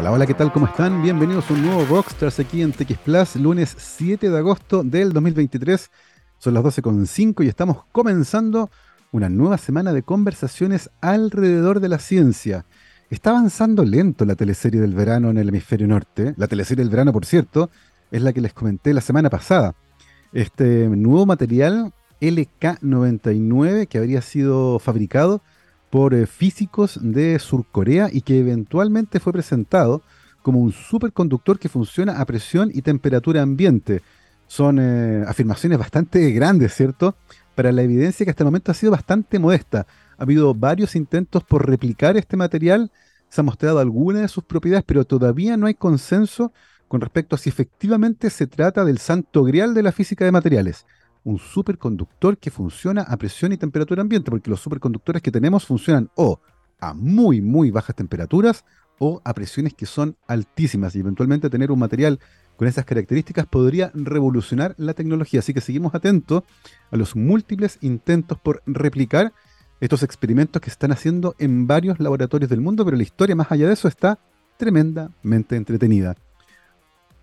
Hola, hola, ¿qué tal? ¿Cómo están? Bienvenidos a un nuevo Rockstars aquí en TX Plus, lunes 7 de agosto del 2023. Son las 12.05 y estamos comenzando una nueva semana de conversaciones alrededor de la ciencia. Está avanzando lento la teleserie del verano en el hemisferio norte. La teleserie del verano, por cierto, es la que les comenté la semana pasada. Este nuevo material LK99 que habría sido fabricado por eh, físicos de Surcorea y que eventualmente fue presentado como un superconductor que funciona a presión y temperatura ambiente. Son eh, afirmaciones bastante grandes, ¿cierto? Para la evidencia que hasta el momento ha sido bastante modesta. Ha habido varios intentos por replicar este material, se ha mostrado algunas de sus propiedades, pero todavía no hay consenso con respecto a si efectivamente se trata del santo grial de la física de materiales un superconductor que funciona a presión y temperatura ambiente, porque los superconductores que tenemos funcionan o a muy, muy bajas temperaturas o a presiones que son altísimas y eventualmente tener un material con esas características podría revolucionar la tecnología. Así que seguimos atentos a los múltiples intentos por replicar estos experimentos que se están haciendo en varios laboratorios del mundo, pero la historia más allá de eso está tremendamente entretenida.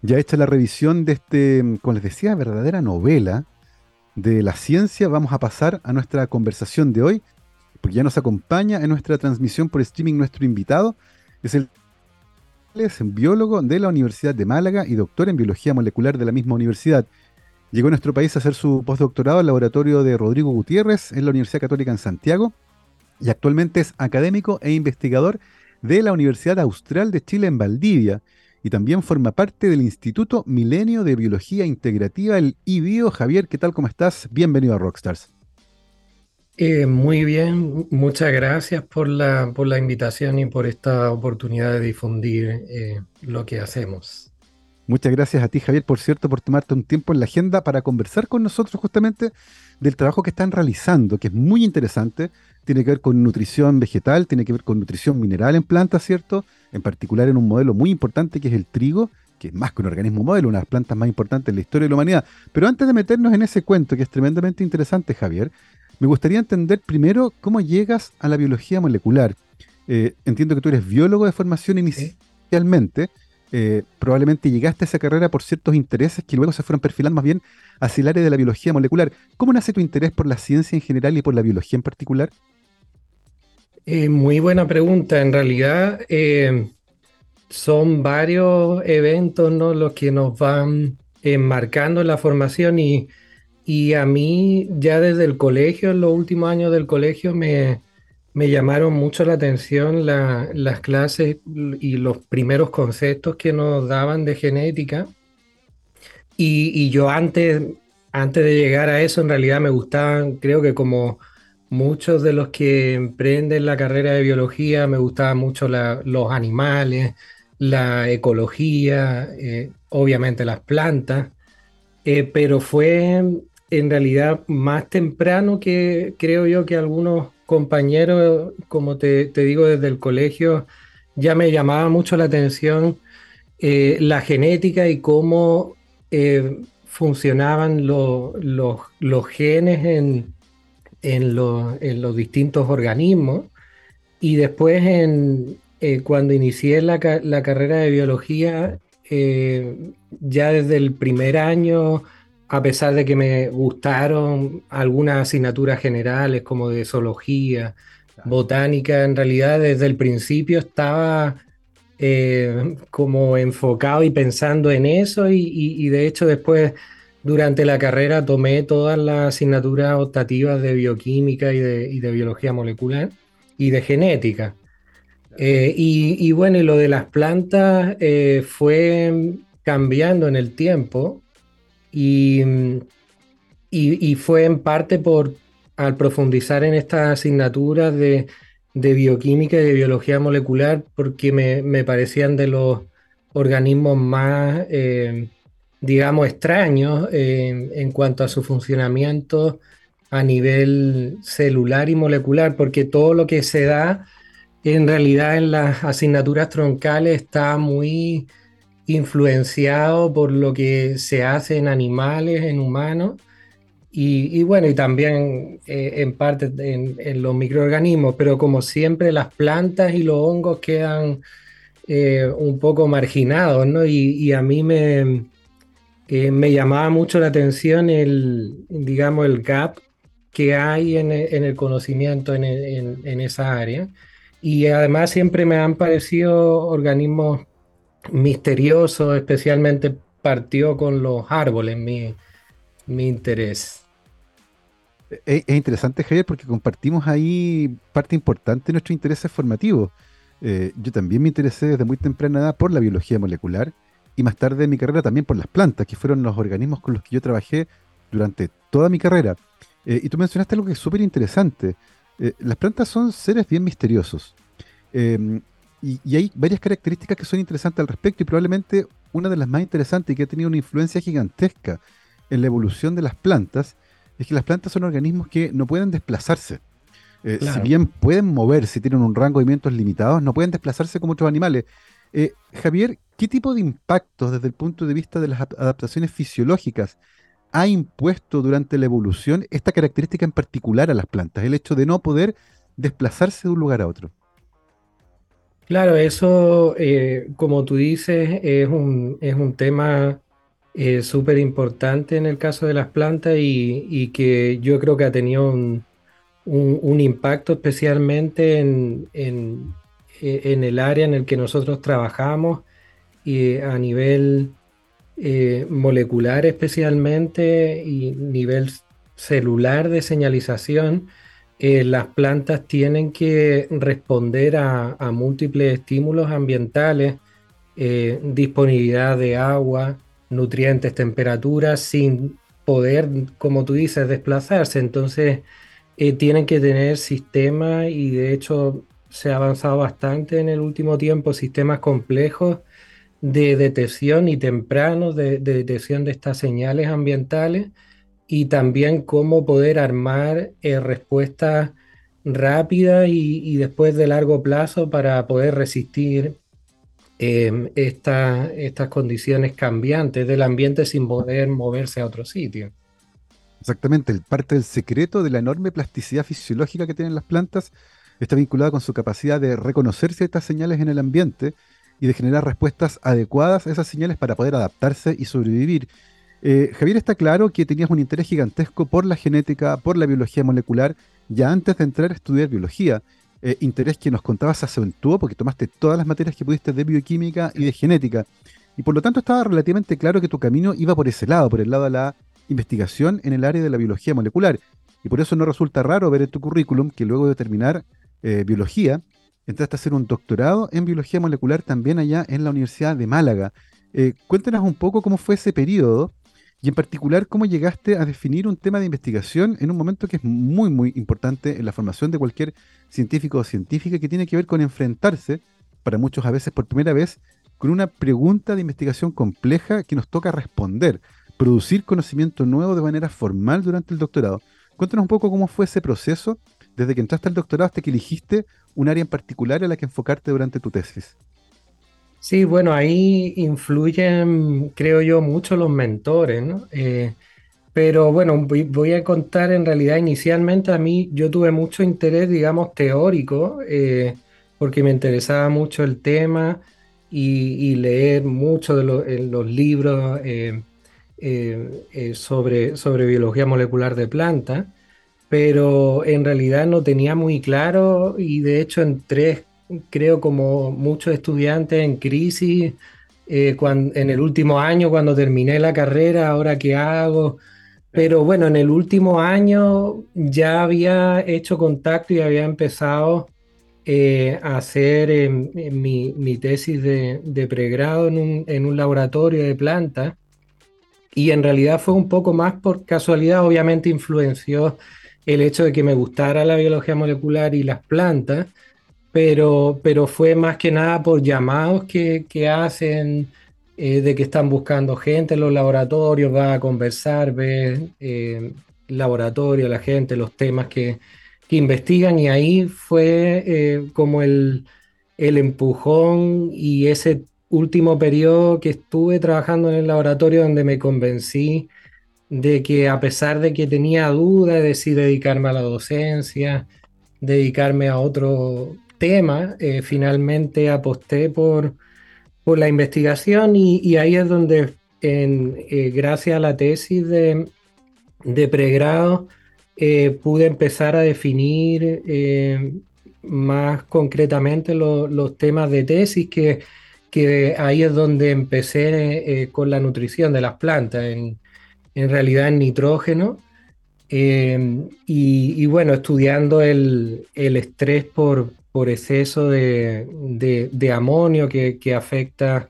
Ya hecha la revisión de este, como les decía, verdadera novela, de la ciencia vamos a pasar a nuestra conversación de hoy, porque ya nos acompaña en nuestra transmisión por streaming nuestro invitado, es el es biólogo de la Universidad de Málaga y doctor en biología molecular de la misma universidad. Llegó a nuestro país a hacer su postdoctorado el laboratorio de Rodrigo Gutiérrez en la Universidad Católica en Santiago y actualmente es académico e investigador de la Universidad Austral de Chile en Valdivia y también forma parte del Instituto Milenio de Biología Integrativa, el IBIO. Javier, ¿qué tal? ¿Cómo estás? Bienvenido a Rockstars. Eh, muy bien, muchas gracias por la, por la invitación y por esta oportunidad de difundir eh, lo que hacemos. Muchas gracias a ti, Javier, por cierto, por tomarte un tiempo en la agenda para conversar con nosotros justamente del trabajo que están realizando, que es muy interesante. Tiene que ver con nutrición vegetal, tiene que ver con nutrición mineral en plantas, ¿cierto? En particular en un modelo muy importante que es el trigo, que es más que un organismo modelo, una de las plantas más importantes en la historia de la humanidad. Pero antes de meternos en ese cuento, que es tremendamente interesante, Javier, me gustaría entender primero cómo llegas a la biología molecular. Eh, entiendo que tú eres biólogo de formación inicialmente. Eh, probablemente llegaste a esa carrera por ciertos intereses que luego se fueron perfilando más bien hacia el área de la biología molecular. ¿Cómo nace tu interés por la ciencia en general y por la biología en particular? Eh, muy buena pregunta. En realidad eh, son varios eventos ¿no? los que nos van enmarcando en la formación y, y a mí ya desde el colegio, en los últimos años del colegio, me, me llamaron mucho la atención las clases y los primeros conceptos que nos daban de genética. Y, yo antes, antes de llegar a eso, en realidad me gustaban, creo que como muchos de los que emprenden la carrera de biología, me gustaban mucho los animales, la ecología, eh, obviamente las plantas, eh, pero fue en realidad más temprano que creo yo que algunos compañeros, como te, digo desde el colegio, ya me llamaba mucho la atención eh, la genética y cómo funcionaban los genes en, en, los distintos organismos. Y después, en, eh, cuando inicié la, la, carrera de biología, ya desde el primer año a pesar de que me gustaron algunas asignaturas generales como de zoología, botánica, en realidad desde el principio estaba eh, como enfocado y pensando en eso y, de hecho después durante la carrera tomé todas las asignaturas optativas de bioquímica y de, biología molecular y de genética. Eh, y, bueno, y lo de las plantas eh, fue cambiando en el tiempo y, y, fue en parte por, al profundizar en estas asignaturas de, de bioquímica y de biología molecular, porque me, me parecían de los organismos más, eh, digamos, extraños eh, en cuanto a su funcionamiento a nivel celular y molecular, porque todo lo que se da en realidad en las asignaturas troncales está muy influenciado por lo que se hace en animales, en humanos, y, bueno, y también eh, en parte en, los microorganismos, pero como siempre las plantas y los hongos quedan un poco marginados, ¿no? Y, a mí me, me llamaba mucho la atención el, digamos, el gap que hay en, el conocimiento en, en, esa área. Y además siempre me han parecido organismos misteriosos, especialmente partió con los árboles mi, mi interés. Es, interesante, Javier, porque compartimos ahí parte importante de nuestro interés formativo. Eh, yo también me interesé desde muy temprana edad por la biología molecular y más tarde en mi carrera también por las plantas, que fueron los organismos con los que yo trabajé durante toda mi carrera. Eh, y tú mencionaste algo que es súper interesante. Eh, las plantas son seres bien misteriosos. Em, y, y, hay varias características que son interesantes al respecto y probablemente una de las más interesantes y que ha tenido una influencia gigantesca en la evolución de las plantas es que las plantas son organismos que no pueden desplazarse. Eh, si bien pueden moverse, tienen un rango de movimientos limitados, no pueden desplazarse como otros animales. Eh, Javier, ¿qué tipo de impactos desde el punto de vista de las adaptaciones fisiológicas ha impuesto durante la evolución esta característica en particular a las plantas, el hecho de no poder desplazarse de un lugar a otro? Claro, eso, eh, como tú dices, es un, es un tema eh, súper importante en el caso de las plantas y, que yo creo que ha tenido un, impacto especialmente en, en, el área en el que nosotros trabajamos y a nivel eh, molecular especialmente y nivel celular de señalización. Eh, las plantas tienen que responder a, múltiples estímulos ambientales, disponibilidad de agua, nutrientes, temperaturas, sin poder, como tú dices, desplazarse. Entonces, eh, tienen que tener sistemas y de hecho se ha avanzado bastante en el último tiempo, sistemas complejos de detección y tempranos de, detección de estas señales ambientales y también cómo poder armar eh, respuestas rápidas y, después de largo plazo para poder resistir Em, estas condiciones cambiantes del ambiente sin poder moverse a otro sitio. Exactamente, el parte del secreto de la enorme plasticidad fisiológica que tienen las plantas está vinculada con su capacidad de reconocer ciertas señales en el ambiente y de generar respuestas adecuadas a esas señales para poder adaptarse y sobrevivir. Eh, Javier, está claro que tenías un interés gigantesco por la genética, por la biología molecular, ya antes de entrar a estudiar biología. Eh, interés que nos contabas acentuó porque tomaste todas las materias que pudiste de bioquímica y de genética. Y por lo tanto estaba relativamente claro que tu camino iba por ese lado, por el lado de la investigación en el área de la biología molecular. Y por eso no resulta raro ver en tu currículum que luego de terminar eh, biología, entraste a hacer un doctorado en biología molecular también allá en la Universidad de Málaga. Eh, cuéntanos un poco cómo fue ese periodo y en particular cómo llegaste a definir un tema de investigación en un momento que es muy, muy importante en la formación de cualquier científico o científica que tiene que ver con enfrentarse, para muchos a veces por primera vez, con una pregunta de investigación compleja que nos toca responder, producir conocimiento nuevo de manera formal durante el doctorado. Cuéntanos un poco cómo fue ese proceso desde que entraste al doctorado hasta que elegiste un área en particular a la que enfocarte durante tu tesis. Sí, bueno, ahí influyen, creo yo, mucho los mentores, ¿no? Eh, pero bueno, voy, a contar en realidad inicialmente a mí, yo tuve mucho interés, digamos, teórico, eh, porque me interesaba mucho el tema y, leer mucho de los libros eh, sobre, sobre biología molecular de plantas, pero en realidad no tenía muy claro y de hecho en tres creo como muchos estudiantes en crisis, eh, en el último año cuando terminé la carrera, ahora qué hago. Pero bueno, en el último año ya había hecho contacto y había empezado eh, a hacer eh, mi, tesis de, pregrado en un, en un, laboratorio de plantas. Y en realidad fue un poco más por casualidad, obviamente influenció el hecho de que me gustara la biología molecular y las plantas pero, pero fue más que nada por llamados que, que hacen eh, de que están buscando gente en los laboratorios, va a conversar, ve eh, laboratorio, la gente, los temas que, que investigan y ahí fue eh, como el, el empujón y ese último periodo que estuve trabajando en el laboratorio donde me convencí de que a pesar de que tenía dudas de si dedicarme a la docencia, dedicarme a otro, tema, eh, finalmente aposté por, por la investigación y, ahí es donde, en, eh, gracias a la tesis de, de pregrado, pude empezar a definir más concretamente los temas de tesis, que, que, ahí es donde empecé con la nutrición de las plantas, en realidad en nitrógeno. Em, y, bueno, estudiando el, estrés por, por exceso de, amonio que, afecta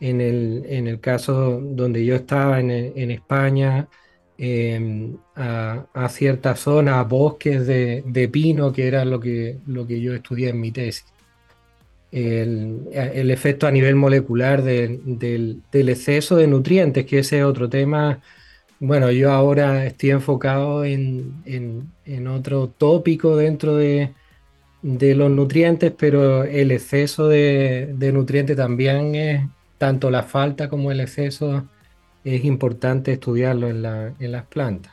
en el, caso donde yo estaba en, España, em, a, ciertas zonas, bosques de, pino, que era lo que, lo que yo estudié en mi tesis. El, efecto a nivel molecular del, del, exceso de nutrientes, que ese es otro tema bueno, yo ahora estoy enfocado en, otro tópico dentro de, los nutrientes, pero el exceso de, nutrientes también es, tanto la falta como el exceso, es importante estudiarlo en, las plantas.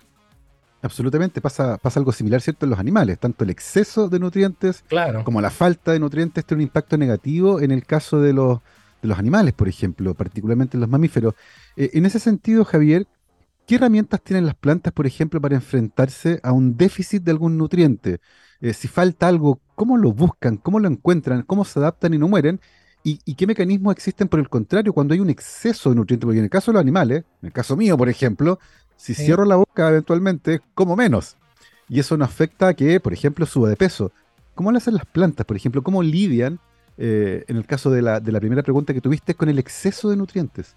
Absolutamente, pasa, pasa algo similar, ¿cierto?, en los animales. Tanto el exceso de nutrientes como la falta de nutrientes tiene un impacto negativo en el caso de los, de los animales, por ejemplo, particularmente en los mamíferos. Eh, en ese sentido, Javier, ¿Qué herramientas tienen las plantas, por ejemplo, para enfrentarse a un déficit de algún nutriente? Eh, si falta algo, ¿cómo lo buscan? ¿Cómo lo encuentran? ¿Cómo se adaptan y no mueren? ¿Y, qué mecanismos existen por el contrario cuando hay un exceso de nutrientes? Porque en el caso de los animales, en el caso mío, por ejemplo, si cierro la boca eventualmente, como menos. Y eso no afecta a que, por ejemplo, suba de peso. ¿Cómo lo hacen las plantas, por ejemplo? ¿Cómo lidian, eh, en el caso de la, de la primera pregunta que tuviste, con el exceso de nutrientes?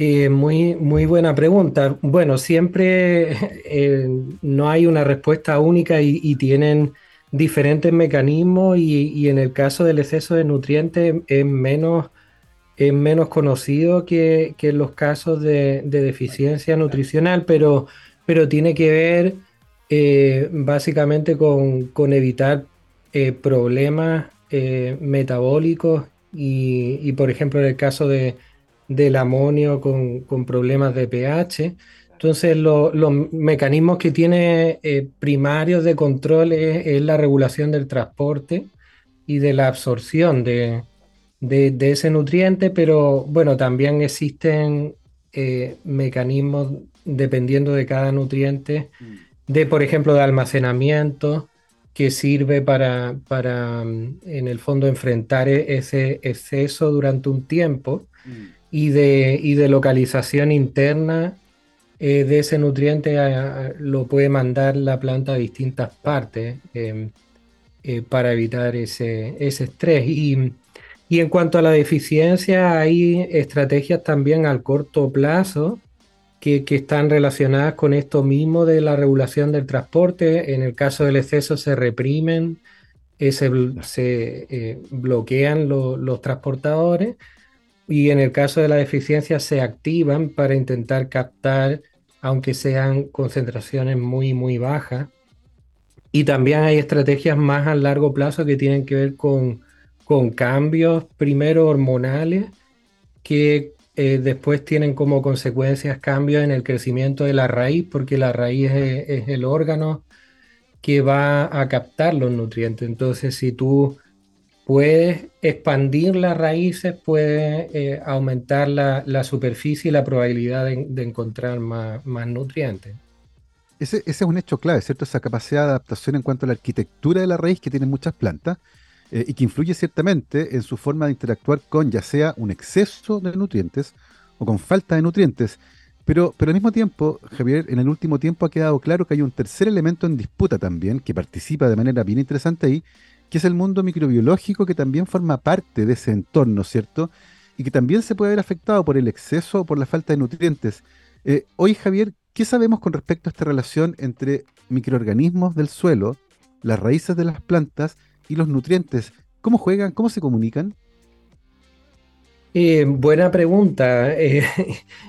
Eh, muy, muy buena pregunta. Bueno, siempre eh, no hay una respuesta única y, tienen diferentes mecanismos y, en el caso del exceso de nutrientes es menos, es menos conocido que, en los casos de, deficiencia nutricional, pero, pero tiene que ver eh, básicamente con, evitar problemas metabólicos y, por ejemplo, en el caso de del amonio con, problemas de pH. Entonces, los mecanismos que tiene eh, primarios de control es, la regulación del transporte y de la absorción de, ese nutriente, pero bueno, también existen eh, mecanismos dependiendo de cada nutriente, mm. de por ejemplo de almacenamiento, que sirve para, para mm, en el fondo enfrentar e-, ese exceso durante un tiempo. Mm y de, y de localización interna eh, de ese nutriente lo puede mandar la planta a distintas partes em, eh, para evitar ese, ese estrés. Y, y, en cuanto a la deficiencia, hay estrategias también al corto plazo que, que, están relacionadas con esto mismo de la regulación del transporte. En el caso del exceso se reprimen, eh, se, se bloquean los transportadores y en el caso de la deficiencia se activan para intentar captar, aunque sean concentraciones muy, muy bajas. Y también hay estrategias más a largo plazo que tienen que ver con, con cambios, primero hormonales, que eh, después tienen como consecuencias cambios en el crecimiento de la raíz, porque la raíz es, es el órgano que va a captar los nutrientes. Entonces, si tú puedes expandir las raíces, puedes eh, aumentar la, superficie y la probabilidad de, encontrar más, nutrientes. Ese, es un hecho clave, ¿cierto? Esa capacidad de adaptación en cuanto a la arquitectura de la raíz que tienen muchas plantas eh, y que influye ciertamente en su forma de interactuar con ya sea un exceso de nutrientes o con falta de nutrientes. Pero, pero al mismo tiempo, Javier, en el último tiempo ha quedado claro que hay un tercer elemento en disputa también, que participa de manera bien interesante ahí, que es el mundo microbiológico que también forma parte de ese entorno, ¿cierto? Y que también se puede ver afectado por el exceso o por la falta de nutrientes. Eh, hoy, Javier, ¿qué sabemos con respecto a esta relación entre microorganismos del suelo, las raíces de las plantas y los nutrientes? ¿Cómo juegan? ¿Cómo se comunican? Eh, buena pregunta. Eh,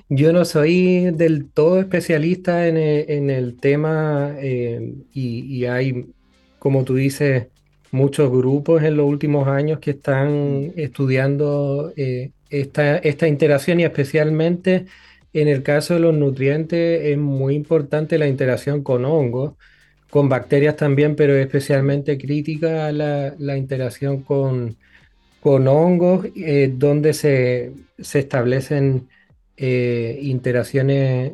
yo no soy del todo especialista en, el tema y, hay, como tú dices, muchos grupos en los últimos años que están mm. estudiando eh, esta, esta interacción y especialmente en el caso de los nutrientes es muy importante la interacción con hongos, con bacterias también, pero especialmente crítica la, la interacción con, con hongos, eh, donde se, se establecen eh, interacciones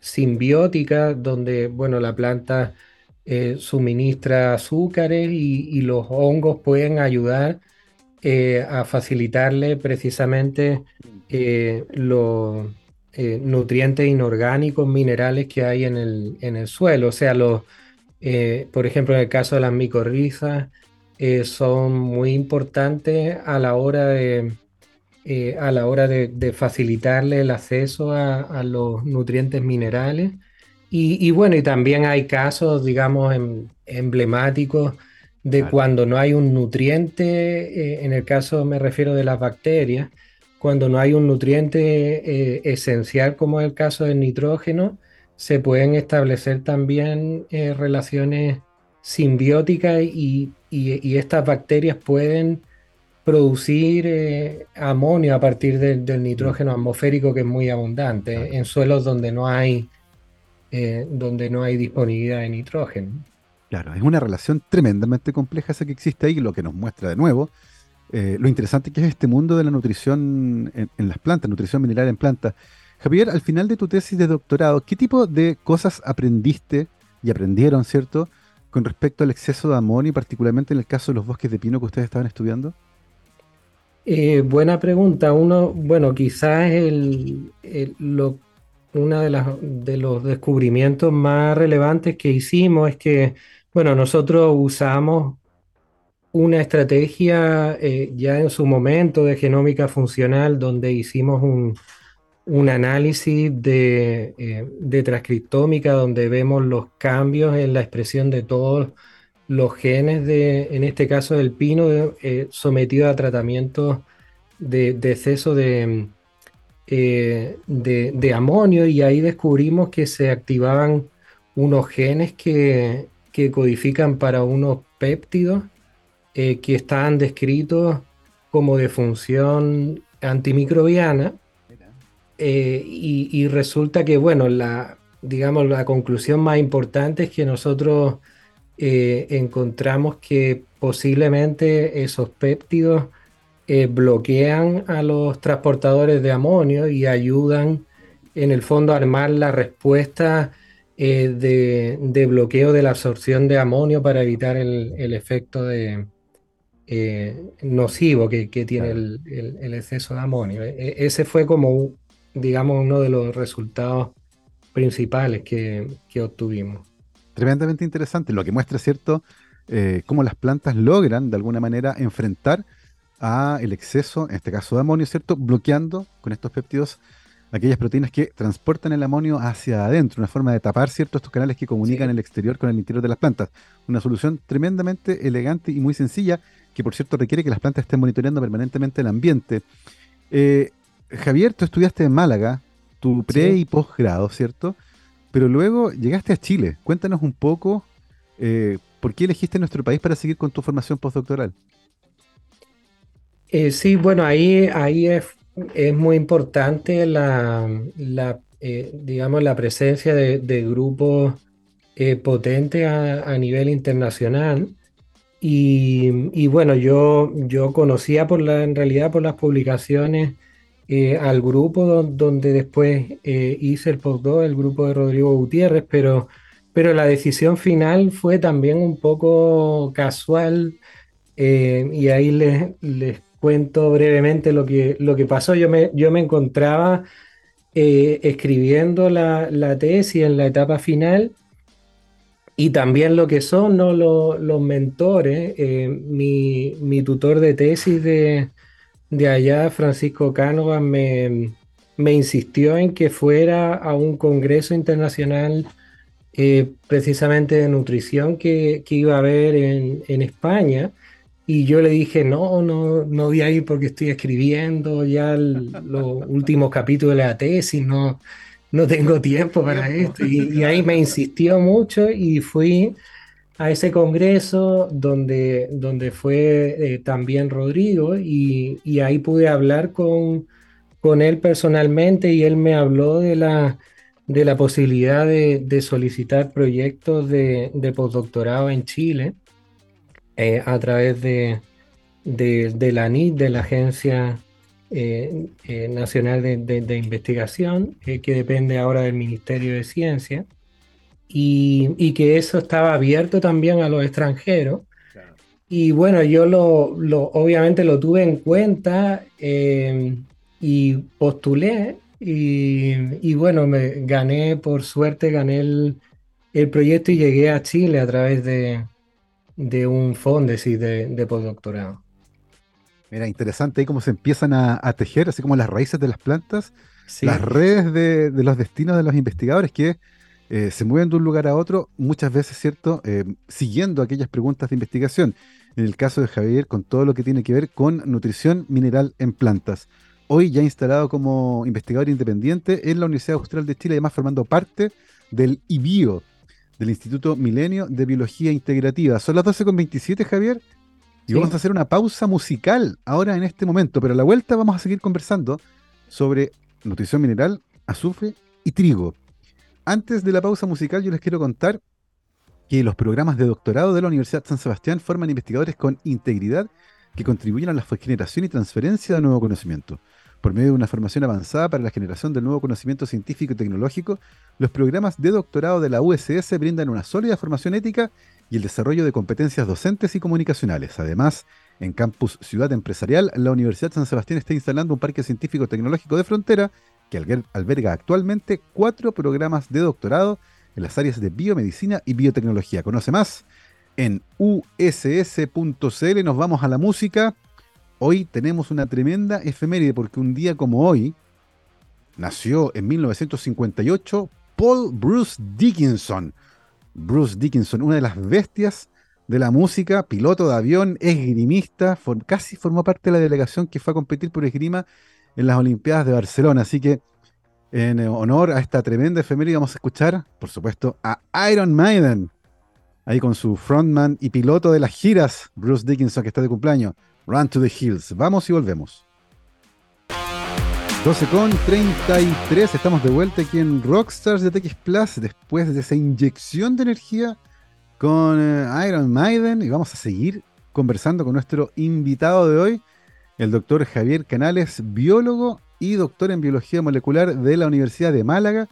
simbióticas, donde bueno, la planta suministra azúcares y, los hongos pueden ayudar a facilitarle precisamente los nutrientes inorgánicos, minerales que hay en el, en el suelo. O sea, los, por ejemplo, en el caso de las micorrizas, eh, son muy importantes a la hora de, eh, a la hora de, facilitarle el acceso a, los nutrientes minerales. Y, bueno, y también hay casos, digamos, em, emblemáticos de cuando no hay un nutriente, eh, en el caso me refiero de las bacterias, cuando no hay un nutriente esencial como es el caso del nitrógeno, se pueden establecer también relaciones simbióticas y, y, estas bacterias pueden producir eh, amonio a partir del nitrógeno atmosférico que es muy abundante en suelos donde no hay eh, donde no hay disponibilidad de nitrógeno. Claro, es una relación tremendamente compleja esa que existe ahí, lo que nos muestra de nuevo eh, lo interesante que es este mundo de la nutrición en, en, las plantas, nutrición mineral en plantas. Javier, al final de tu tesis de doctorado, ¿qué tipo de cosas aprendiste y aprendieron, cierto, con respecto al exceso de amonio, particularmente en el caso de los bosques de pino que ustedes estaban estudiando? Eh, buena pregunta. Uno, bueno, quizás el, lo, uno de, de los descubrimientos más relevantes que hicimos es que, bueno, nosotros usamos una estrategia eh, ya en su momento de genómica funcional donde hicimos un, análisis eh, de, transcriptómica donde vemos los cambios en la expresión de todos los genes de, en este caso del pino, eh, sometido a tratamiento de, exceso eh, de, de, amonio y ahí descubrimos que se activaban unos genes que, que codifican para unos péptidos que estaban descritos como de función antimicrobiana. Eh, y, resulta que, bueno, la, digamos, la conclusión más importante es que nosotros eh, encontramos que posiblemente esos péptidos eh, bloquean a los transportadores de amonio y ayudan en el fondo a armar la respuesta de, bloqueo de la absorción de amonio para evitar el, efecto de, nocivo que, tiene el, el, exceso de amonio. E, e, ese fue como digamos, uno de los resultados principales que, obtuvimos. Tremendamente interesante, lo que muestra, ¿cierto?, eh, cómo las plantas logran, de alguna manera, enfrentar a el exceso, en este caso de amonio, ¿cierto?, bloqueando con estos péptidos aquellas proteínas que transportan el amonio hacia adentro, una forma de tapar, ¿cierto?, estos canales que comunican el exterior con el interior de las plantas. Una solución tremendamente elegante y muy sencilla, que por cierto requiere que las plantas estén monitoreando permanentemente el ambiente. Eh, Javier, tú estudiaste en Málaga, tu pre y posgrado, ¿cierto? Pero luego llegaste a Chile. Cuéntanos un poco eh, por qué elegiste nuestro país para seguir con tu formación postdoctoral. Eh, sí, bueno, ahí, ahí es, muy importante la, eh, digamos, la presencia de, grupos potentes a, nivel internacional. Y, bueno, yo, yo conocía por la, en realidad por las publicaciones eh, al grupo donde después eh, hice el postdoc, el grupo de Rodrigo Gutiérrez, pero, pero la decisión final fue también un poco casual eh, y ahí les, les, cuento brevemente lo que, lo que pasó. Yo me, yo me encontraba escribiendo la, la, tesis en la etapa final y también lo que son los, los mentores, mi, mi tutor de tesis de de allá, Francisco Cánovas, me, insistió en que fuera a un congreso internacional eh, precisamente de nutrición que, iba a haber en, España. Y yo le dije, no, no, no voy a ir porque estoy escribiendo ya los últimos capítulos de la tesis, no, no tengo tiempo para esto. Y, y ahí me insistió mucho y fui a ese congreso donde, donde fue eh, también Rodrigo y, ahí pude hablar con, con él personalmente y él me habló de la, de la posibilidad de, solicitar proyectos de, postdoctorado en Chile eh, a través de, de, la NIT, de la Agencia eh, eh, Nacional de, Investigación, que depende ahora del Ministerio de Ciencia, y, que eso estaba abierto también a los extranjeros. Y bueno, yo lo, lo, obviamente lo tuve en cuenta y postulé y, bueno, me gané, por suerte, gané el, proyecto y llegué a Chile a través de, un fondo de, de postdoctorado. Mira, interesante ahí cómo se empiezan a, tejer, así como las raíces de las plantas, las redes de, los destinos de los investigadores que eh, se mueven de un lugar a otro, muchas veces, ¿cierto? Eh, siguiendo aquellas preguntas de investigación. En el caso de Javier, con todo lo que tiene que ver con nutrición mineral en plantas hoy ya instalado como investigador independiente en la Universidad Austral de Chile, además formando parte del IBIO, del Instituto Milenio de Biología Integrativa. Son las 12.27, Javier, y vamos a hacer una pausa musical ahora en este momento, pero a la vuelta vamos a seguir conversando sobre nutrición mineral, azufre y trigo. Antes de la pausa musical, yo les quiero contar que los programas de doctorado de la Universidad San Sebastián forman investigadores con integridad que contribuyen a la generación y transferencia de nuevo conocimiento. Por medio de una formación avanzada para la generación del nuevo conocimiento científico y tecnológico, los programas de doctorado de la USS brindan una sólida formación ética y el desarrollo de competencias docentes y comunicacionales. Además, en Campus Ciudad Empresarial, la Universidad San Sebastián está instalando un parque científico tecnológico de frontera que alberga actualmente cuatro programas de doctorado en las áreas de biomedicina y biotecnología. Conoce más en uss.cl. Nos vamos a la música hoy tenemos una tremenda efeméride porque un día como hoy nació en 1958 Paul Bruce Dickinson. Bruce Dickinson, una de las bestias de la música, piloto de avión, esgrimista, casi formó parte de la delegación que fue a competir por esgrima en las Olimpiadas de Barcelona. Así que en honor a esta tremenda efeméride vamos a escuchar, por supuesto, a Iron Maiden, ahí con su frontman y piloto de las giras, Bruce Dickinson, que está de cumpleaños. Run to the Hills. Vamos y volvemos. 12 con 33, estamos de vuelta aquí en Rockstars de TX Plus después de esa inyección de energía con eh, Iron Maiden y vamos a seguir conversando con nuestro invitado de hoy, el doctor Javier Canales, biólogo y doctor en biología molecular de la Universidad de Málaga.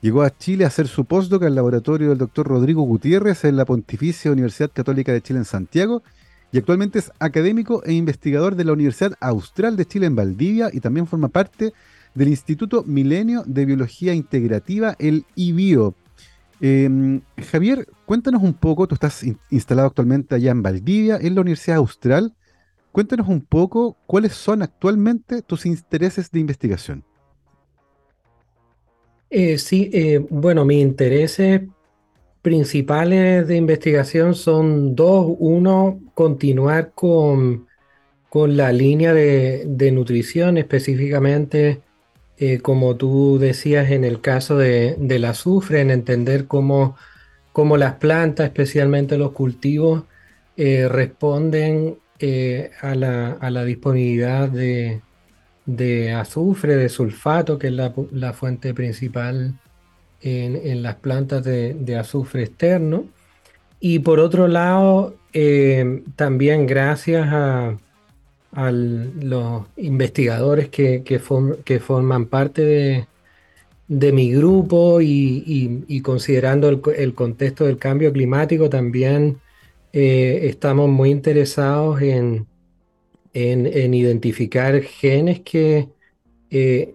Llegó a Chile a hacer su postdoc al laboratorio del doctor Rodrigo Gutiérrez en la Pontificia Universidad Católica de Chile en Santiago y actualmente es académico e investigador de la Universidad Austral de Chile en Valdivia y también forma parte del Instituto Milenio de Biología Integrativa, el IBIO. Em, Javier, cuéntanos un poco, tú estás instalado actualmente allá en Valdivia, en la Universidad Austral. Cuéntanos un poco cuáles son actualmente tus intereses de investigación. Eh, sí, eh, bueno, mis intereses principales de investigación son dos. Uno, continuar con, con la línea de, nutrición, específicamente, eh, como tú decías en el caso de, del azufre, en entender cómo, cómo, las plantas, especialmente los cultivos, eh, responden eh, a, la, a, la, disponibilidad de, de, azufre, de sulfato, que es la, la fuente principal en, las plantas de, azufre externo. Y por otro lado, eh, también gracias a, los investigadores que, que, forman parte de, mi grupo y, considerando el, contexto del cambio climático, también eh, estamos muy interesados en, en, identificar genes que eh,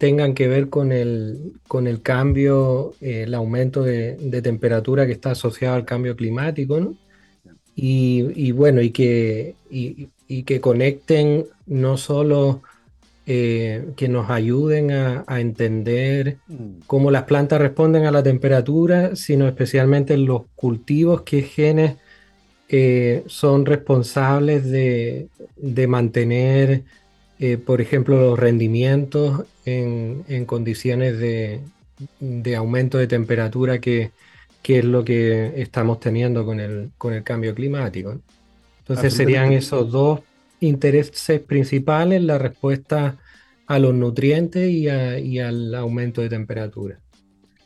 tengan que ver con el, con el cambio, eh, el aumento de, temperatura que está asociado al cambio climático, ¿no? Y, bueno, y que, y, que conecten no solo eh, que nos ayuden a, entender mm. cómo las plantas responden a la temperatura, sino especialmente los cultivos, qué genes eh, son responsables de, de mantener eh, por ejemplo, los rendimientos en, condiciones de, aumento de temperatura que, es lo que estamos teniendo con el, con el cambio climático. Entonces serían esos dos intereses principales, la respuesta a los nutrientes y, al aumento de temperatura.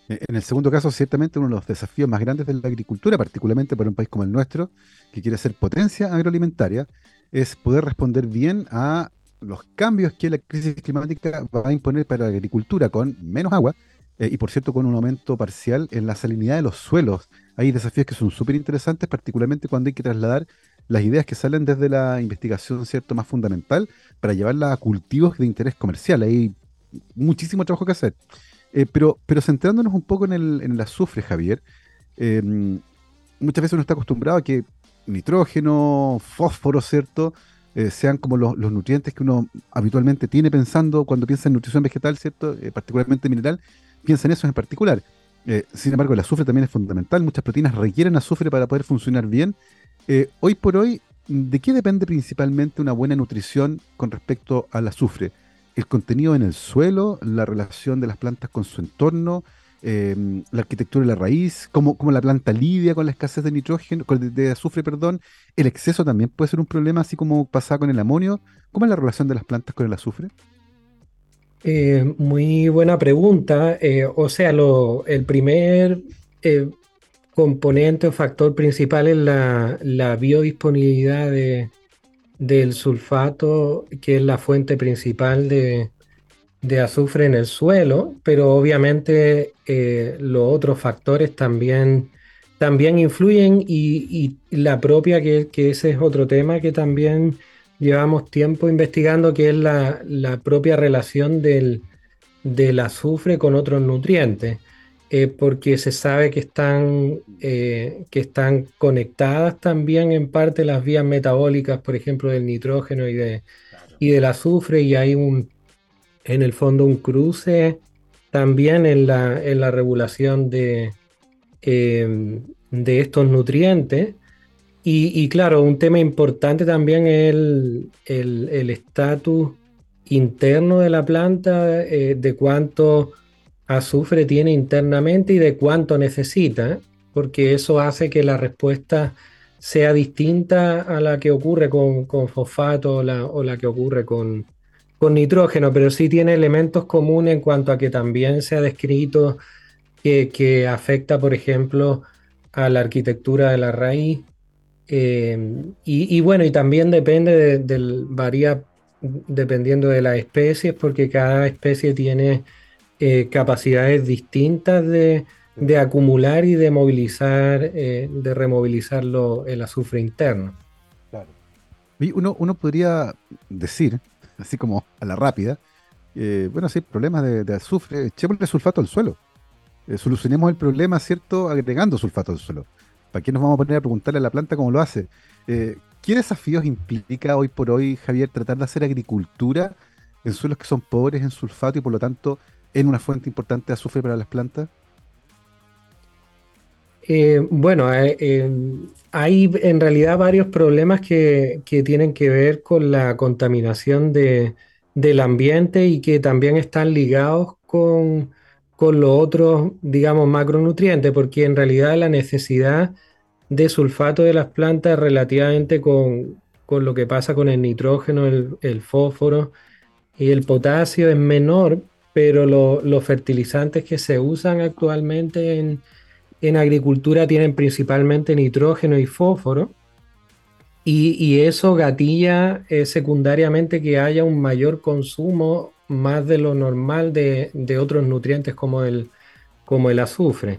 Eh, en el segundo caso, ciertamente uno de los desafíos más grandes de la agricultura, particularmente para un país como el nuestro, que quiere ser potencia agroalimentaria, es poder responder bien a los cambios que la crisis climática va a imponer para la agricultura con menos agua eh, y, por cierto, con un aumento parcial en la salinidad de los suelos. Hay desafíos que son súper interesantes, particularmente cuando hay que trasladar las ideas que salen desde la investigación, ¿cierto?, más fundamental para llevarlas a cultivos de interés comercial. Hay muchísimo trabajo que hacer. Eh, pero, pero centrándonos un poco en el, azufre, Javier, em, muchas veces uno está acostumbrado a que nitrógeno, fósforo, ¿cierto?, eh, sean como los, nutrientes que uno habitualmente tiene pensando cuando piensa en nutrición vegetal, ¿cierto?, eh, particularmente mineral, piensa en eso en particular. sin embargo, el azufre también es fundamental. Muchas proteínas requieren azufre para poder funcionar bien eh, hoy por hoy, ¿de qué depende principalmente una buena nutrición con respecto al azufre? ¿El contenido en el suelo, la relación de las plantas con su entorno, em, la arquitectura de la raíz, cómo, la planta lidia con la escasez de nitrógeno, de, azufre, perdón? ¿El exceso también puede ser un problema, así como pasa con el amonio? ¿Cómo es la relación de las plantas con el azufre? Eh, muy buena pregunta. Eh, o sea, el primer componente o factor principal es la, biodisponibilidad del sulfato, que es la fuente principal de, azufre en el suelo, pero obviamente eh, los otros factores también, también influyen y, la propia, que, ese es otro tema que también llevamos tiempo investigando, que es la, propia relación del, del azufre con otros nutrientes. Eh, porque se sabe que están, eh, que están conectadas también en parte las vías metabólicas, por ejemplo, del nitrógeno y, de, y del azufre, y hay un, en el fondo un cruce también en la, en la regulación de, em, de estos nutrientes. Y, claro, un tema importante también es el estatus interno de la planta, eh, de cuánto azufre tiene internamente y de cuánto necesita, porque eso hace que la respuesta sea distinta a la que ocurre con, fosfato o la, que ocurre con, nitrógeno, pero sí tiene elementos comunes en cuanto a que también se ha descrito que, afecta, por ejemplo, a la arquitectura de la raíz. Eh, y, bueno, y también depende del, varía dependiendo de las especies, porque cada especie tiene eh, capacidades distintas de, acumular y de movilizar, eh, de removilizar el azufre interno. Claro. Y uno, uno podría decir, así como a la rápida, bueno, si hay problemas de, azufre, echémosle sulfato al suelo. Eh, solucionemos el problema, ¿cierto? Agregando sulfato al suelo. ¿Para qué nos vamos a poner a preguntarle a la planta cómo lo hace? ¿Qué desafíos implica hoy por hoy, Javier, tratar de hacer agricultura en suelos que son pobres en sulfato y por lo tanto en una fuente importante de azufre para las plantas? Eh, bueno, eh, eh, hay en realidad varios problemas que, tienen que ver con la contaminación del ambiente y que también están ligados con, los otros, digamos, macronutrientes, porque en realidad la necesidad de sulfato de las plantas relativamente con, lo que pasa con el nitrógeno, el, el fósforo y el potasio es menor, pero los fertilizantes que se usan actualmente en, agricultura tienen principalmente nitrógeno y fósforo. Y, eso gatilla eh, secundariamente que haya un mayor consumo más de lo normal de, otros nutrientes como el, como el azufre.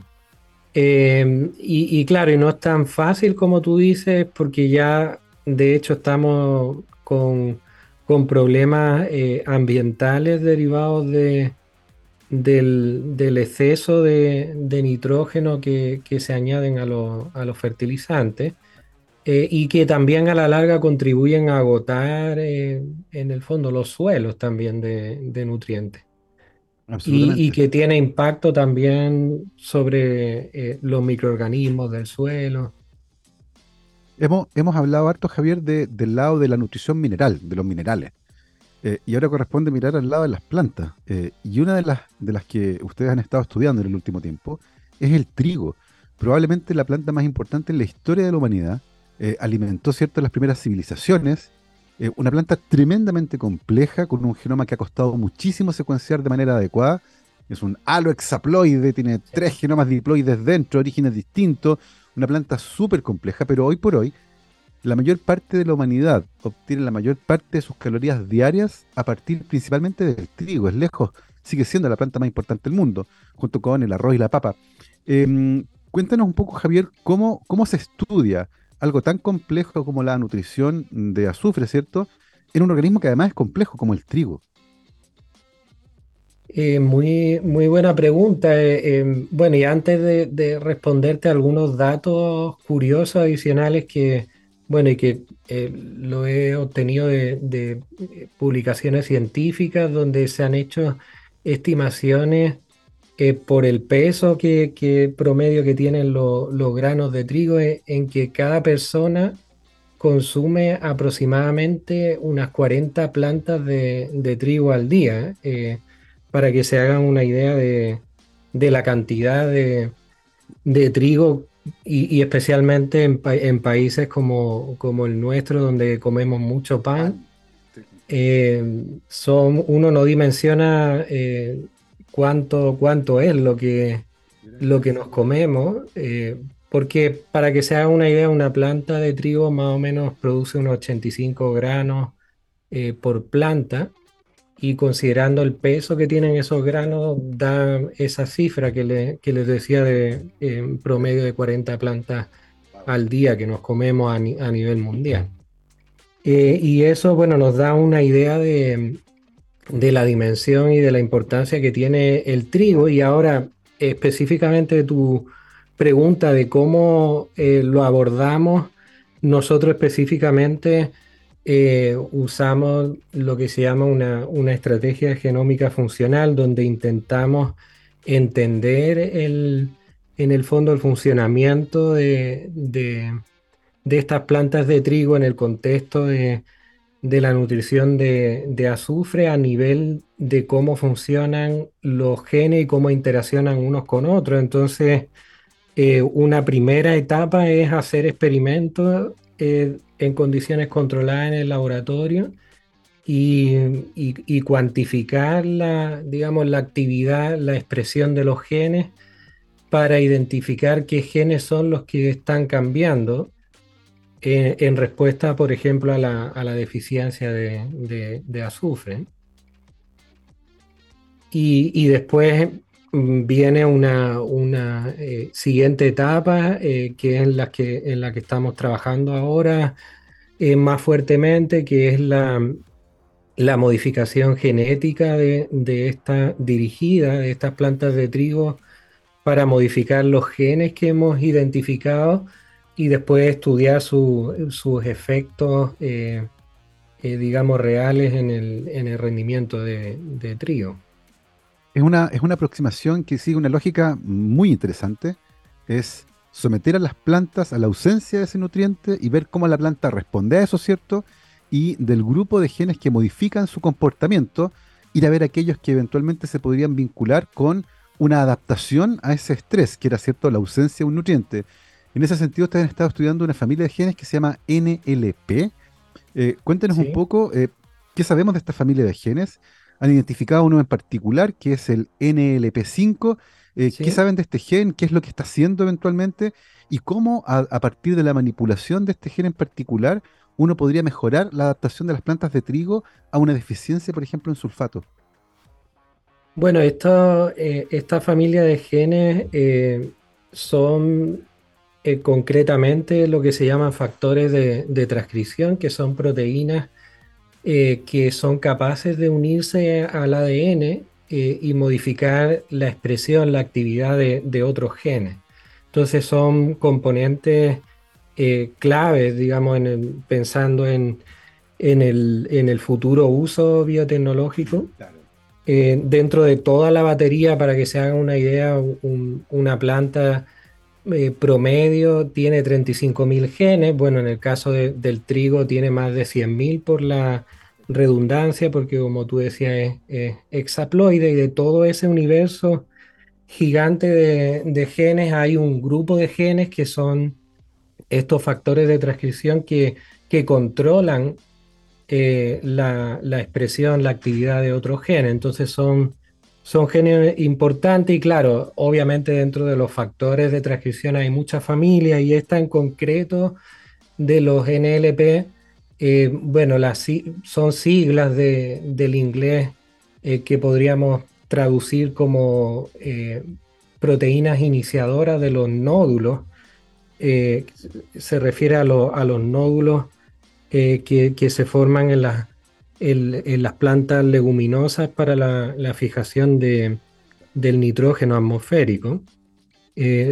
Em, y, y, claro, y no es tan fácil como tú dices, porque ya de hecho estamos con con problemas eh, ambientales derivados de, del, exceso de, nitrógeno que, se añaden a, los fertilizantes eh, y que también a la larga contribuyen a agotar eh, en el fondo los suelos también de, nutrientes. Y, que tiene impacto también sobre los microorganismos del suelo. Hemos, hemos hablado harto, Javier, del lado de la nutrición mineral, de los minerales. Eh, y ahora corresponde mirar al lado de las plantas. Eh, y una de las, de las que ustedes han estado estudiando en el último tiempo es el trigo. Probablemente la planta más importante en la historia de la humanidad. Eh, alimentó ciertas las primeras civilizaciones Eh, una planta tremendamente compleja, con un genoma que ha costado muchísimo secuenciar de manera adecuada. Es un alohexaploide, tiene tres genomas diploides dentro, orígenes distintos. Una planta súper compleja, pero hoy por hoy, la mayor parte de la humanidad obtiene la mayor parte de sus calorías diarias a partir principalmente del trigo. Es lejos, sigue siendo la planta más importante del mundo, junto con el arroz y la papa. Em, cuéntanos un poco, Javier, cómo, cómo se estudia algo tan complejo como la nutrición de azufre, ¿cierto? En un organismo que además es complejo como el trigo. Eh, muy, muy buena pregunta. Eh, em, bueno, y antes de, responderte algunos datos curiosos adicionales que, bueno, y que eh, lo he obtenido de, publicaciones científicas donde se han hecho estimaciones por el peso que, promedio que tienen los granos de trigo, en que cada persona consume aproximadamente unas 40 plantas de, trigo al día, para que se hagan una idea de, la cantidad de, trigo y, especialmente en, países como, como, el nuestro, donde comemos mucho pan. Eh, son, uno no dimensiona eh, cuánto, cuánto es lo que, lo que nos comemos, eh, porque para que se haga una idea, una planta de trigo más o menos produce unos 85 granos eh, por planta y considerando el peso que tienen esos granos, da esa cifra que, les decía de promedio de 40 plantas al día que nos comemos a, nivel mundial. Eh, y eso, bueno, nos da una idea de, de la dimensión y de la importancia que tiene el trigo. Y ahora, específicamente tu pregunta de cómo eh, lo abordamos, nosotros específicamente eh, usamos lo que se llama una, estrategia genómica funcional, donde intentamos entender el, en el fondo el funcionamiento de, de estas plantas de trigo en el contexto de de la nutrición de, azufre a nivel de cómo funcionan los genes y cómo interaccionan unos con otros. Entonces, eh, una primera etapa es hacer experimentos eh, en condiciones controladas en el laboratorio y, cuantificar la, digamos, la actividad, la expresión de los genes para identificar qué genes son los que están cambiando en, respuesta, por ejemplo, a la, deficiencia de, azufre. Y, después mm, viene una, eh, siguiente etapa, eh, que es la que, en la que estamos trabajando ahora eh, más fuertemente, que es la, modificación genética de, de, esta dirigida, de estas plantas de trigo, para modificar los genes que hemos identificado y después estudiar sus efectos, digamos, reales en el, rendimiento de, trigo. Es una, es una aproximación que sigue una lógica muy interesante. Es someter a las plantas a la ausencia de ese nutriente y ver cómo la planta responde a eso, ¿cierto? Y del grupo de genes que modifican su comportamiento, ir a ver aquellos que eventualmente se podrían vincular con una adaptación a ese estrés, que era, ¿cierto?, la ausencia de un nutriente. En ese sentido, ustedes han estado estudiando una familia de genes que se llama NLP. Eh, cuéntenos un poco eh, qué sabemos de esta familia de genes. Han identificado uno en particular, que es el NLP5. Eh, ¿Qué saben de este gen? ¿Qué es lo que está haciendo eventualmente? ¿Y cómo a, partir de la manipulación de este gen en particular uno podría mejorar la adaptación de las plantas de trigo a una deficiencia, por ejemplo, en sulfato? Bueno, esta familia de genes son eh, concretamente lo que se llaman factores de, transcripción, que son proteínas eh, que son capaces de unirse al ADN eh, y modificar la expresión, la actividad de, otros genes. Entonces son componentes claves, digamos, pensando en, el, futuro uso biotecnológico. dentro de toda la batería, para que se hagan una idea, una planta eh, promedio tiene 35.000 genes. Bueno, en el caso del trigo tiene más de 100.000 por la redundancia, porque como tú decías es, hexaploide y de todo ese universo gigante de, genes hay un grupo de genes que son estos factores de transcripción que, que controlan la, la, expresión, la actividad de otros genes. Entonces son, son genes importantes y claro, obviamente dentro de los factores de transcripción hay muchas familias y esta en concreto de los NLP, eh, bueno, las, son siglas de, del inglés eh, que podríamos traducir como eh, proteínas iniciadoras de los nódulos. se refiere a, los nódulos que, se forman en, las plantas leguminosas para la, fijación de, del nitrógeno atmosférico.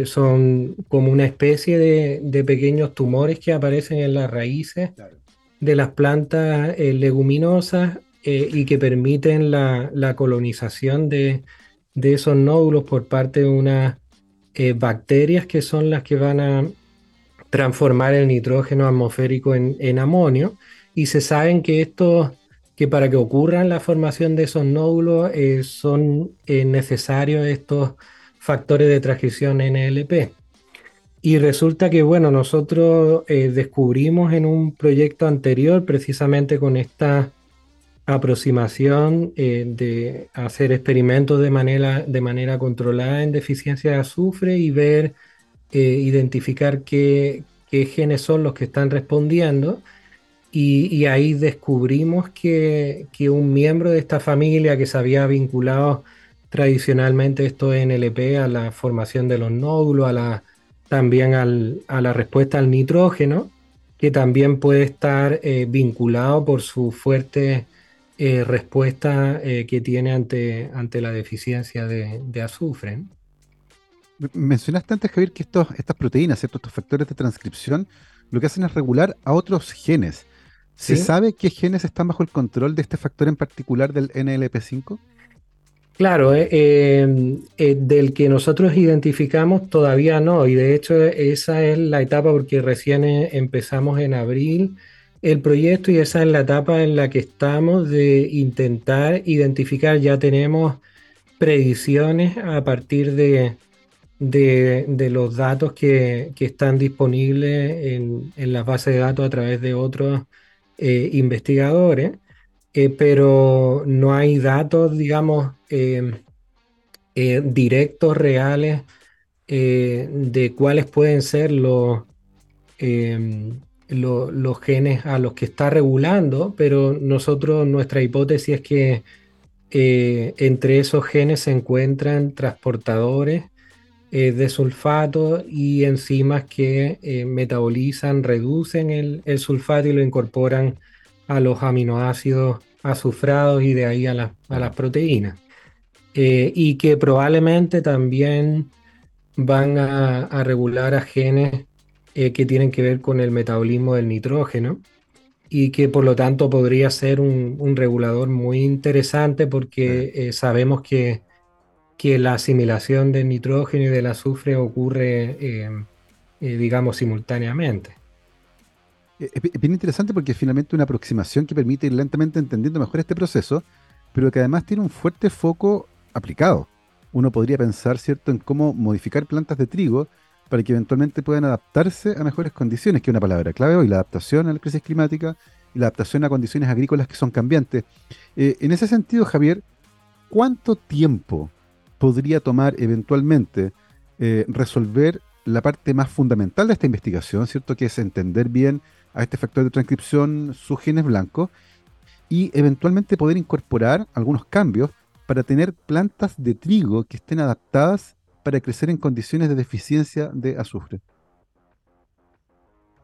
son como una especie de, de, pequeños tumores que aparecen en las raíces de las plantas eh, leguminosas eh, y que permiten la, colonización de, esos nódulos por parte de unas eh, bacterias que son las que van a transformar el nitrógeno atmosférico en, amonio. Y se saben que esto que para que ocurran la formación de esos nódulos son necesarios estos factores de transcripción NLP. Y resulta que, bueno, nosotros eh, descubrimos en un proyecto anterior, precisamente con esta aproximación eh, de hacer experimentos de manera, de manera controlada en deficiencia de azufre y ver, eh, identificar qué, qué, genes son los que están respondiendo. Y, ahí descubrimos que, que, un miembro de esta familia que se había vinculado tradicionalmente esto NLP a la formación de los nódulos, a la también a la respuesta al nitrógeno, que también puede estar eh, vinculado por su fuerte eh, respuesta eh, que tiene ante, ante la deficiencia de, azufre. Mencionaste antes, Javier, que estos, estas proteínas, estos factores de transcripción, lo que hacen es regular a otros genes. ¿Se sabe qué genes están bajo el control de este factor en particular del NLP5? Claro, eh, em, eh, del que nosotros identificamos todavía no, y de hecho esa es la etapa porque recién eh, empezamos en abril el proyecto y esa es la etapa en la que estamos de intentar identificar, ya tenemos predicciones a partir de, los datos que, están disponibles en, las bases de datos a través de otros investigadores eh, pero no hay datos, digamos, em, eh, directos, reales, eh, de cuáles pueden ser los, los genes a los que está regulando, pero nosotros, nuestra hipótesis es que entre esos genes se encuentran transportadores de sulfato y enzimas que metabolizan, reducen el, el sulfato y lo incorporan a los aminoácidos azufrados y de ahí a, las proteínas. Eh, y que probablemente también van a, regular a genes eh, que tienen que ver con el metabolismo del nitrógeno y que por lo tanto podría ser un, regulador muy interesante porque eh, sabemos que, que, la asimilación del nitrógeno y del azufre ocurre, digamos, simultáneamente. Es bien interesante porque es finalmente una aproximación que permite ir lentamente entendiendo mejor este proceso, pero que además tiene un fuerte foco aplicado. Uno podría pensar, ¿cierto?, en cómo modificar plantas de trigo para que eventualmente puedan adaptarse a mejores condiciones, que es una palabra clave hoy, la adaptación a la crisis climática y la adaptación a condiciones agrícolas que son cambiantes. Eh, en ese sentido, Javier, ¿cuánto tiempo podría tomar eventualmente eh, resolver la parte más fundamental de esta investigación, ¿cierto? Que es entender bien a este factor de transcripción sus genes blancos y eventualmente poder incorporar algunos cambios para tener plantas de trigo que estén adaptadas para crecer en condiciones de deficiencia de azufre.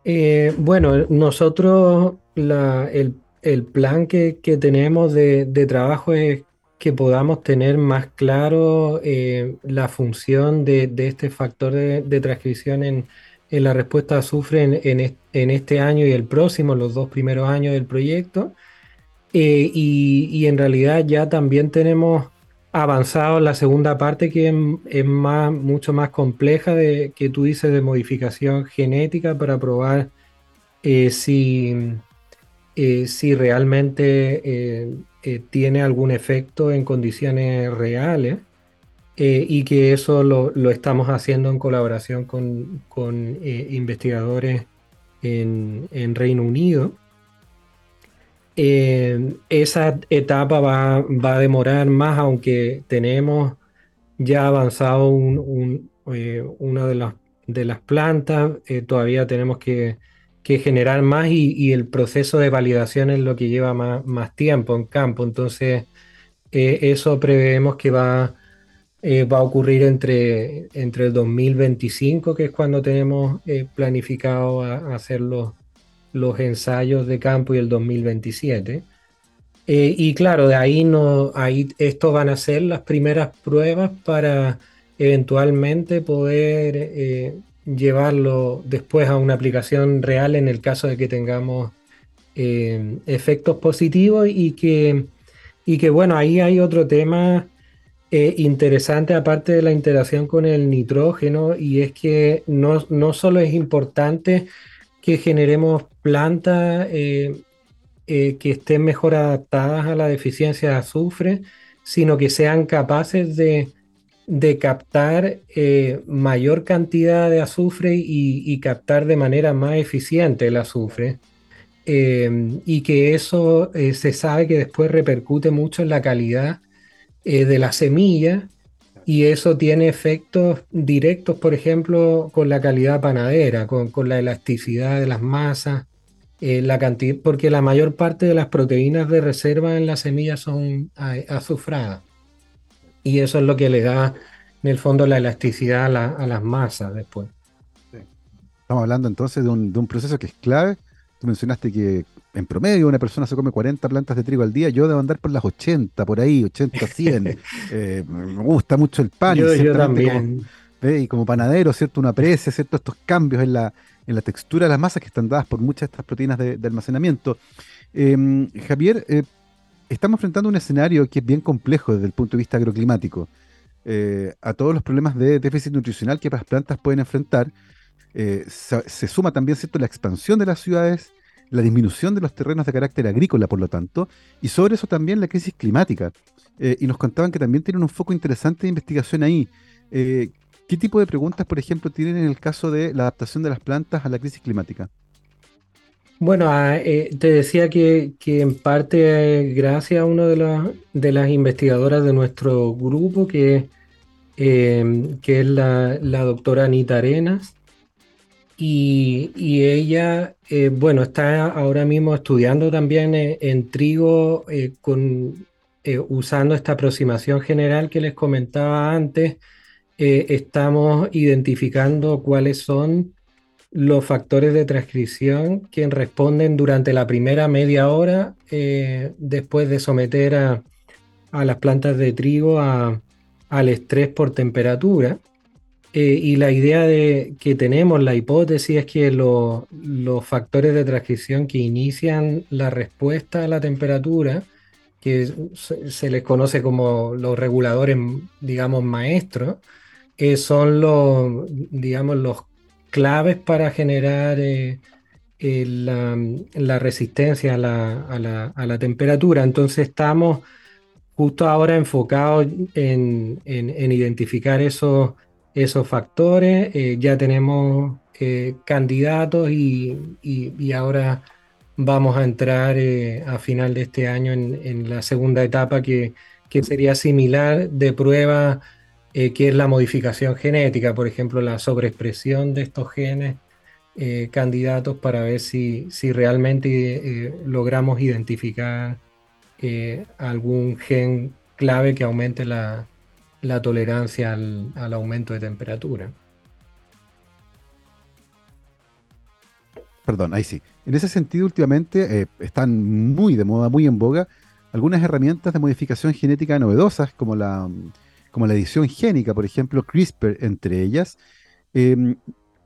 Eh, bueno, nosotros el, plan que, tenemos de, trabajo es que podamos tener más claro eh, la función de, este factor de transcripción en, en la respuesta a azufre en, este año y el próximo, los dos primeros años del proyecto. Eh, y, en realidad ya también tenemos avanzado la segunda parte que es, más, mucho más compleja de que tú dices de modificación genética para probar eh, si, eh, si realmente tiene algún efecto en condiciones reales. Y que eso lo, estamos haciendo en colaboración con, eh, investigadores en, Reino Unido. Esa etapa va, a demorar más, aunque tenemos ya avanzado una de las, de las plantas, todavía tenemos que, generar más y, el proceso de validación es lo que lleva más, más tiempo en campo. Entonces, eso preveemos que va eh, va a ocurrir entre, entre el 2025, que es cuando tenemos eh, planificado los, los, ensayos de campo, y el 2027. Eh, y claro, de ahí, no, ahí esto van a ser las primeras pruebas para eventualmente poder llevarlo después a una aplicación real en el caso de que tengamos efectos positivos y que, y que, bueno, ahí hay otro tema eh, interesante aparte de la interacción con el nitrógeno y es que no, no solo es importante que generemos plantas eh, eh, que estén mejor adaptadas a la deficiencia de azufre, sino que sean capaces de, captar mayor cantidad de azufre y, y, captar de manera más eficiente el azufre. y que eso se sabe que después repercute mucho en la calidad eh, de la semilla y eso tiene efectos directos, por ejemplo, con la calidad panadera, con, la elasticidad de las masas, eh, la cantidad, porque la mayor parte de las proteínas de reserva en la semilla son azufradas. Y eso es lo que le da, en el fondo, la elasticidad a, las masas después. Estamos hablando entonces de un, de un proceso que es clave. Tú mencionaste que en promedio una persona se come 40 plantas de trigo al día, yo debo andar por las 80, por ahí, 80, 100. Eh, me gusta mucho el pan. Yo, también. y como panadero, ¿cierto? Uno aprecia, ¿cierto? Estos cambios en la, en la textura de las masas que están dadas por muchas de estas proteínas de, almacenamiento. Em, Javier, eh, estamos enfrentando un escenario que es bien complejo desde el punto de vista agroclimático. Eh, a todos los problemas de déficit nutricional que las plantas pueden enfrentar, se, se, suma también, ¿cierto?, la expansión de las ciudades, la disminución de los terrenos de carácter agrícola, por lo tanto, y sobre eso también la crisis climática. Eh, y nos contaban que también tienen un foco interesante de investigación ahí. Eh, ¿Qué tipo de preguntas, por ejemplo, tienen en el caso de la adaptación de las plantas a la crisis climática? Bueno, ah, eh, te decía que, en parte gracias a una de, de las investigadoras de nuestro grupo, que, que es la, la doctora Anita Arenas, y, ella, eh, bueno, está ahora mismo estudiando también eh, en, trigo eh, con, usando esta aproximación general que les comentaba antes. estamos identificando cuáles son los factores de transcripción que responden durante la primera media hora después de someter a, las plantas de trigo al estrés por temperatura. Eh, y la idea de, que tenemos, la hipótesis es que los factores de transcripción que inician la respuesta a la temperatura, que se, les conoce como los reguladores, digamos, maestros, eh, son los, digamos, los claves para generar eh, la, resistencia a la, temperatura. Entonces estamos justo ahora enfocados en, en identificar esos esos factores. Eh, ya tenemos eh, candidatos y, ahora vamos a entrar eh, a final de este año en, la segunda etapa que, sería similar de prueba, que es la modificación genética, por ejemplo, la sobreexpresión de estos genes. candidatos para ver si, si realmente logramos identificar algún gen clave que aumente la, la tolerancia al, aumento de temperatura. Perdón, ahí sí. En ese sentido, últimamente eh, están muy de moda, muy en boga, algunas herramientas de modificación genética novedosas, como la, como la edición génica, por ejemplo, CRISPR entre ellas. Em,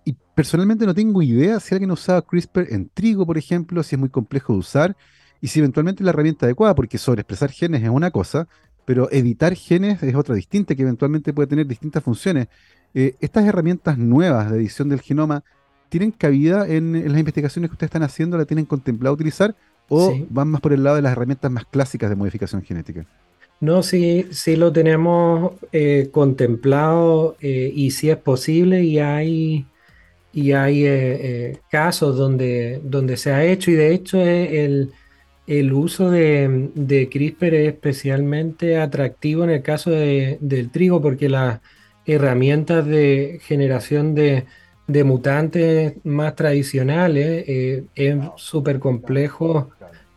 y personalmente no tengo idea si alguien usaba CRISPR en trigo, por ejemplo, si es muy complejo de usar y si eventualmente es la herramienta adecuada, porque sobreexpresar genes es una cosa, pero editar genes es otra distinta que eventualmente puede tener distintas funciones. Eh, ¿Estas herramientas nuevas de edición del genoma tienen cabida en, las investigaciones que ustedes están haciendo? ¿La tienen contemplado utilizar? ¿O van más por el lado de las herramientas más clásicas de modificación genética? No, sí, sí lo tenemos eh, contemplado eh, y sí es posible y hay, y hay casos donde, donde se ha hecho y de hecho el, el uso de, CRISPR es especialmente atractivo en el caso del trigo porque las herramientas de generación de, mutantes más tradicionales eh, es súper complejo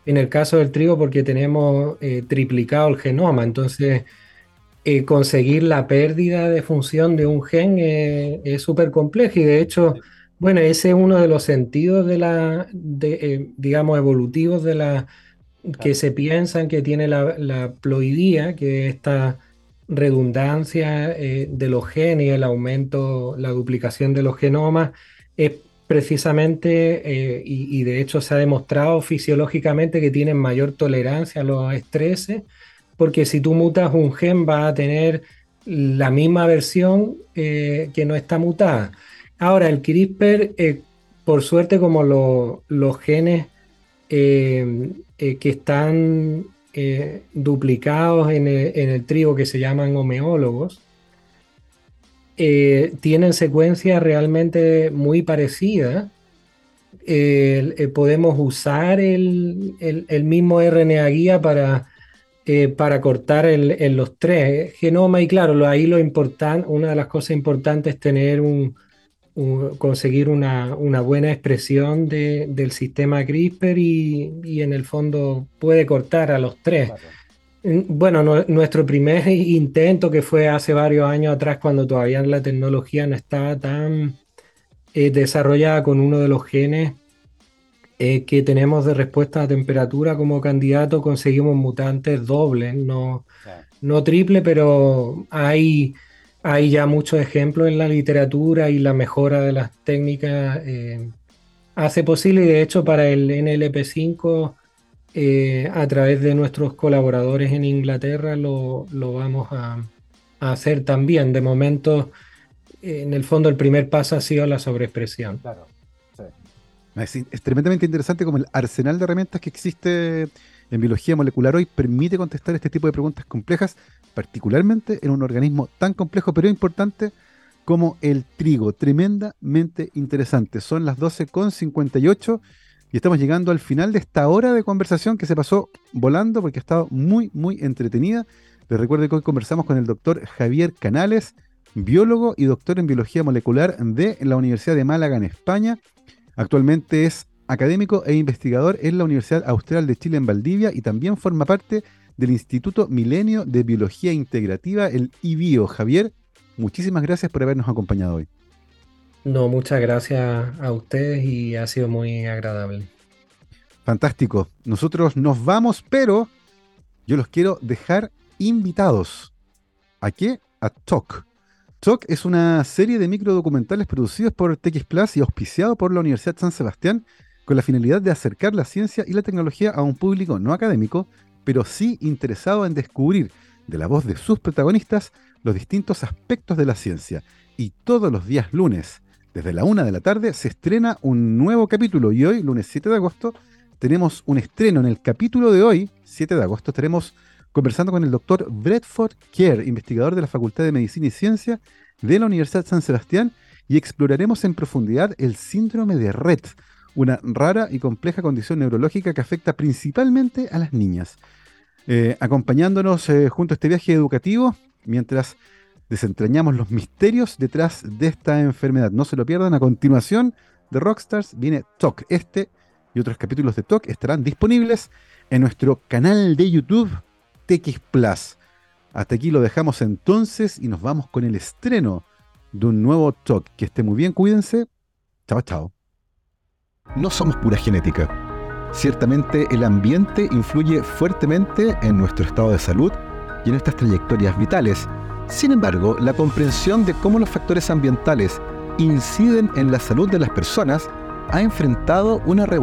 en el caso del trigo porque tenemos eh, triplicado el genoma, entonces eh, conseguir la pérdida de función de un gen es súper complejo. Y de hecho, bueno, ese es uno de los sentidos de la, de, digamos, evolutivos de la que se piensan que tiene la, ploidía, que esta redundancia eh, de los genes, el aumento, la duplicación de los genomas, es precisamente, eh, y, de hecho se ha demostrado fisiológicamente que tienen mayor tolerancia a los estreses, porque si tú mutas un gen va a tener la misma versión eh, que no está mutada. Ahora, el CRISPR, por suerte, como los genes eh, que están eh, duplicados en el, trigo que se llaman homeólogos, eh, tienen secuencias realmente muy parecidas. podemos usar el, mismo RNA guía para, para cortar en los tres genomas y claro, ahí lo importante, una de las cosas importantes es tener un, conseguir una, buena expresión del sistema CRISPR y, en el fondo puede cortar a los tres. Bueno, nuestro primer intento que fue hace varios años atrás cuando todavía la tecnología no estaba tan eh, desarrollada con uno de los genes eh, que tenemos de respuesta a temperatura como candidato, conseguimos mutantes dobles, no, no triple, pero hay hay ya muchos ejemplos en la literatura y la mejora de las técnicas eh, hace posible, y de hecho para el NLP5, eh, a través de nuestros colaboradores en Inglaterra, lo, vamos a, hacer también. De momento, en el fondo, el primer paso ha sido la sobreexpresión. Claro, es, es tremendamente interesante como el arsenal de herramientas que existe en biología molecular hoy permite contestar este tipo de preguntas complejas particularmente en un organismo tan complejo pero importante como el trigo. Tremendamente interesante. Son las 12.58 y estamos llegando al final de esta hora de conversación que se pasó volando porque ha estado muy, muy entretenida. Les recuerdo que hoy conversamos con el doctor Javier Canales, biólogo y doctor en biología molecular de la Universidad de Málaga en España. Actualmente es académico e investigador en la Universidad Austral de Chile en Valdivia y también forma parte del Instituto Milenio de Biología Integrativa, el IBIO. Javier, muchísimas gracias por habernos acompañado hoy. No, muchas gracias a ustedes y ha sido muy agradable. Fantástico. Nosotros nos vamos, pero yo los quiero dejar invitados. ¿A qué? A Talk. Talk es una serie de microdocumentales producidos por TX Plus y auspiciado por la Universidad San Sebastián con la finalidad de acercar la ciencia y la tecnología a un público no académico, pero sí interesado en descubrir de la voz de sus protagonistas los distintos aspectos de la ciencia. Y todos los días lunes, desde la una de la tarde, se estrena un nuevo capítulo. Y hoy, lunes 7 de agosto, tenemos un estreno. En el capítulo de hoy, 7 de agosto, estaremos conversando con el doctor Bradford Kerr, investigador de la Facultad de Medicina y Ciencia de la Universidad San Sebastián, y exploraremos en profundidad el síndrome de Rett, una rara y compleja condición neurológica que afecta principalmente a las niñas. Eh, acompañándonos eh, junto a este viaje educativo mientras desentrañamos los misterios detrás de esta enfermedad. No se lo pierdan. A continuación de Rockstars viene Talk. Este y otros capítulos de Talk estarán disponibles en nuestro canal de YouTube TX Plus. Hasta aquí lo dejamos entonces y nos vamos con el estreno de un nuevo Talk. Que esté muy bien, cuídense. Chao, chao. No somos pura genética Ciertamente el ambiente influye fuertemente en nuestro estado de salud y en nuestras trayectorias vitales. Sin embargo, la comprensión de cómo los factores ambientales inciden en la salud de las personas ha enfrentado una revolución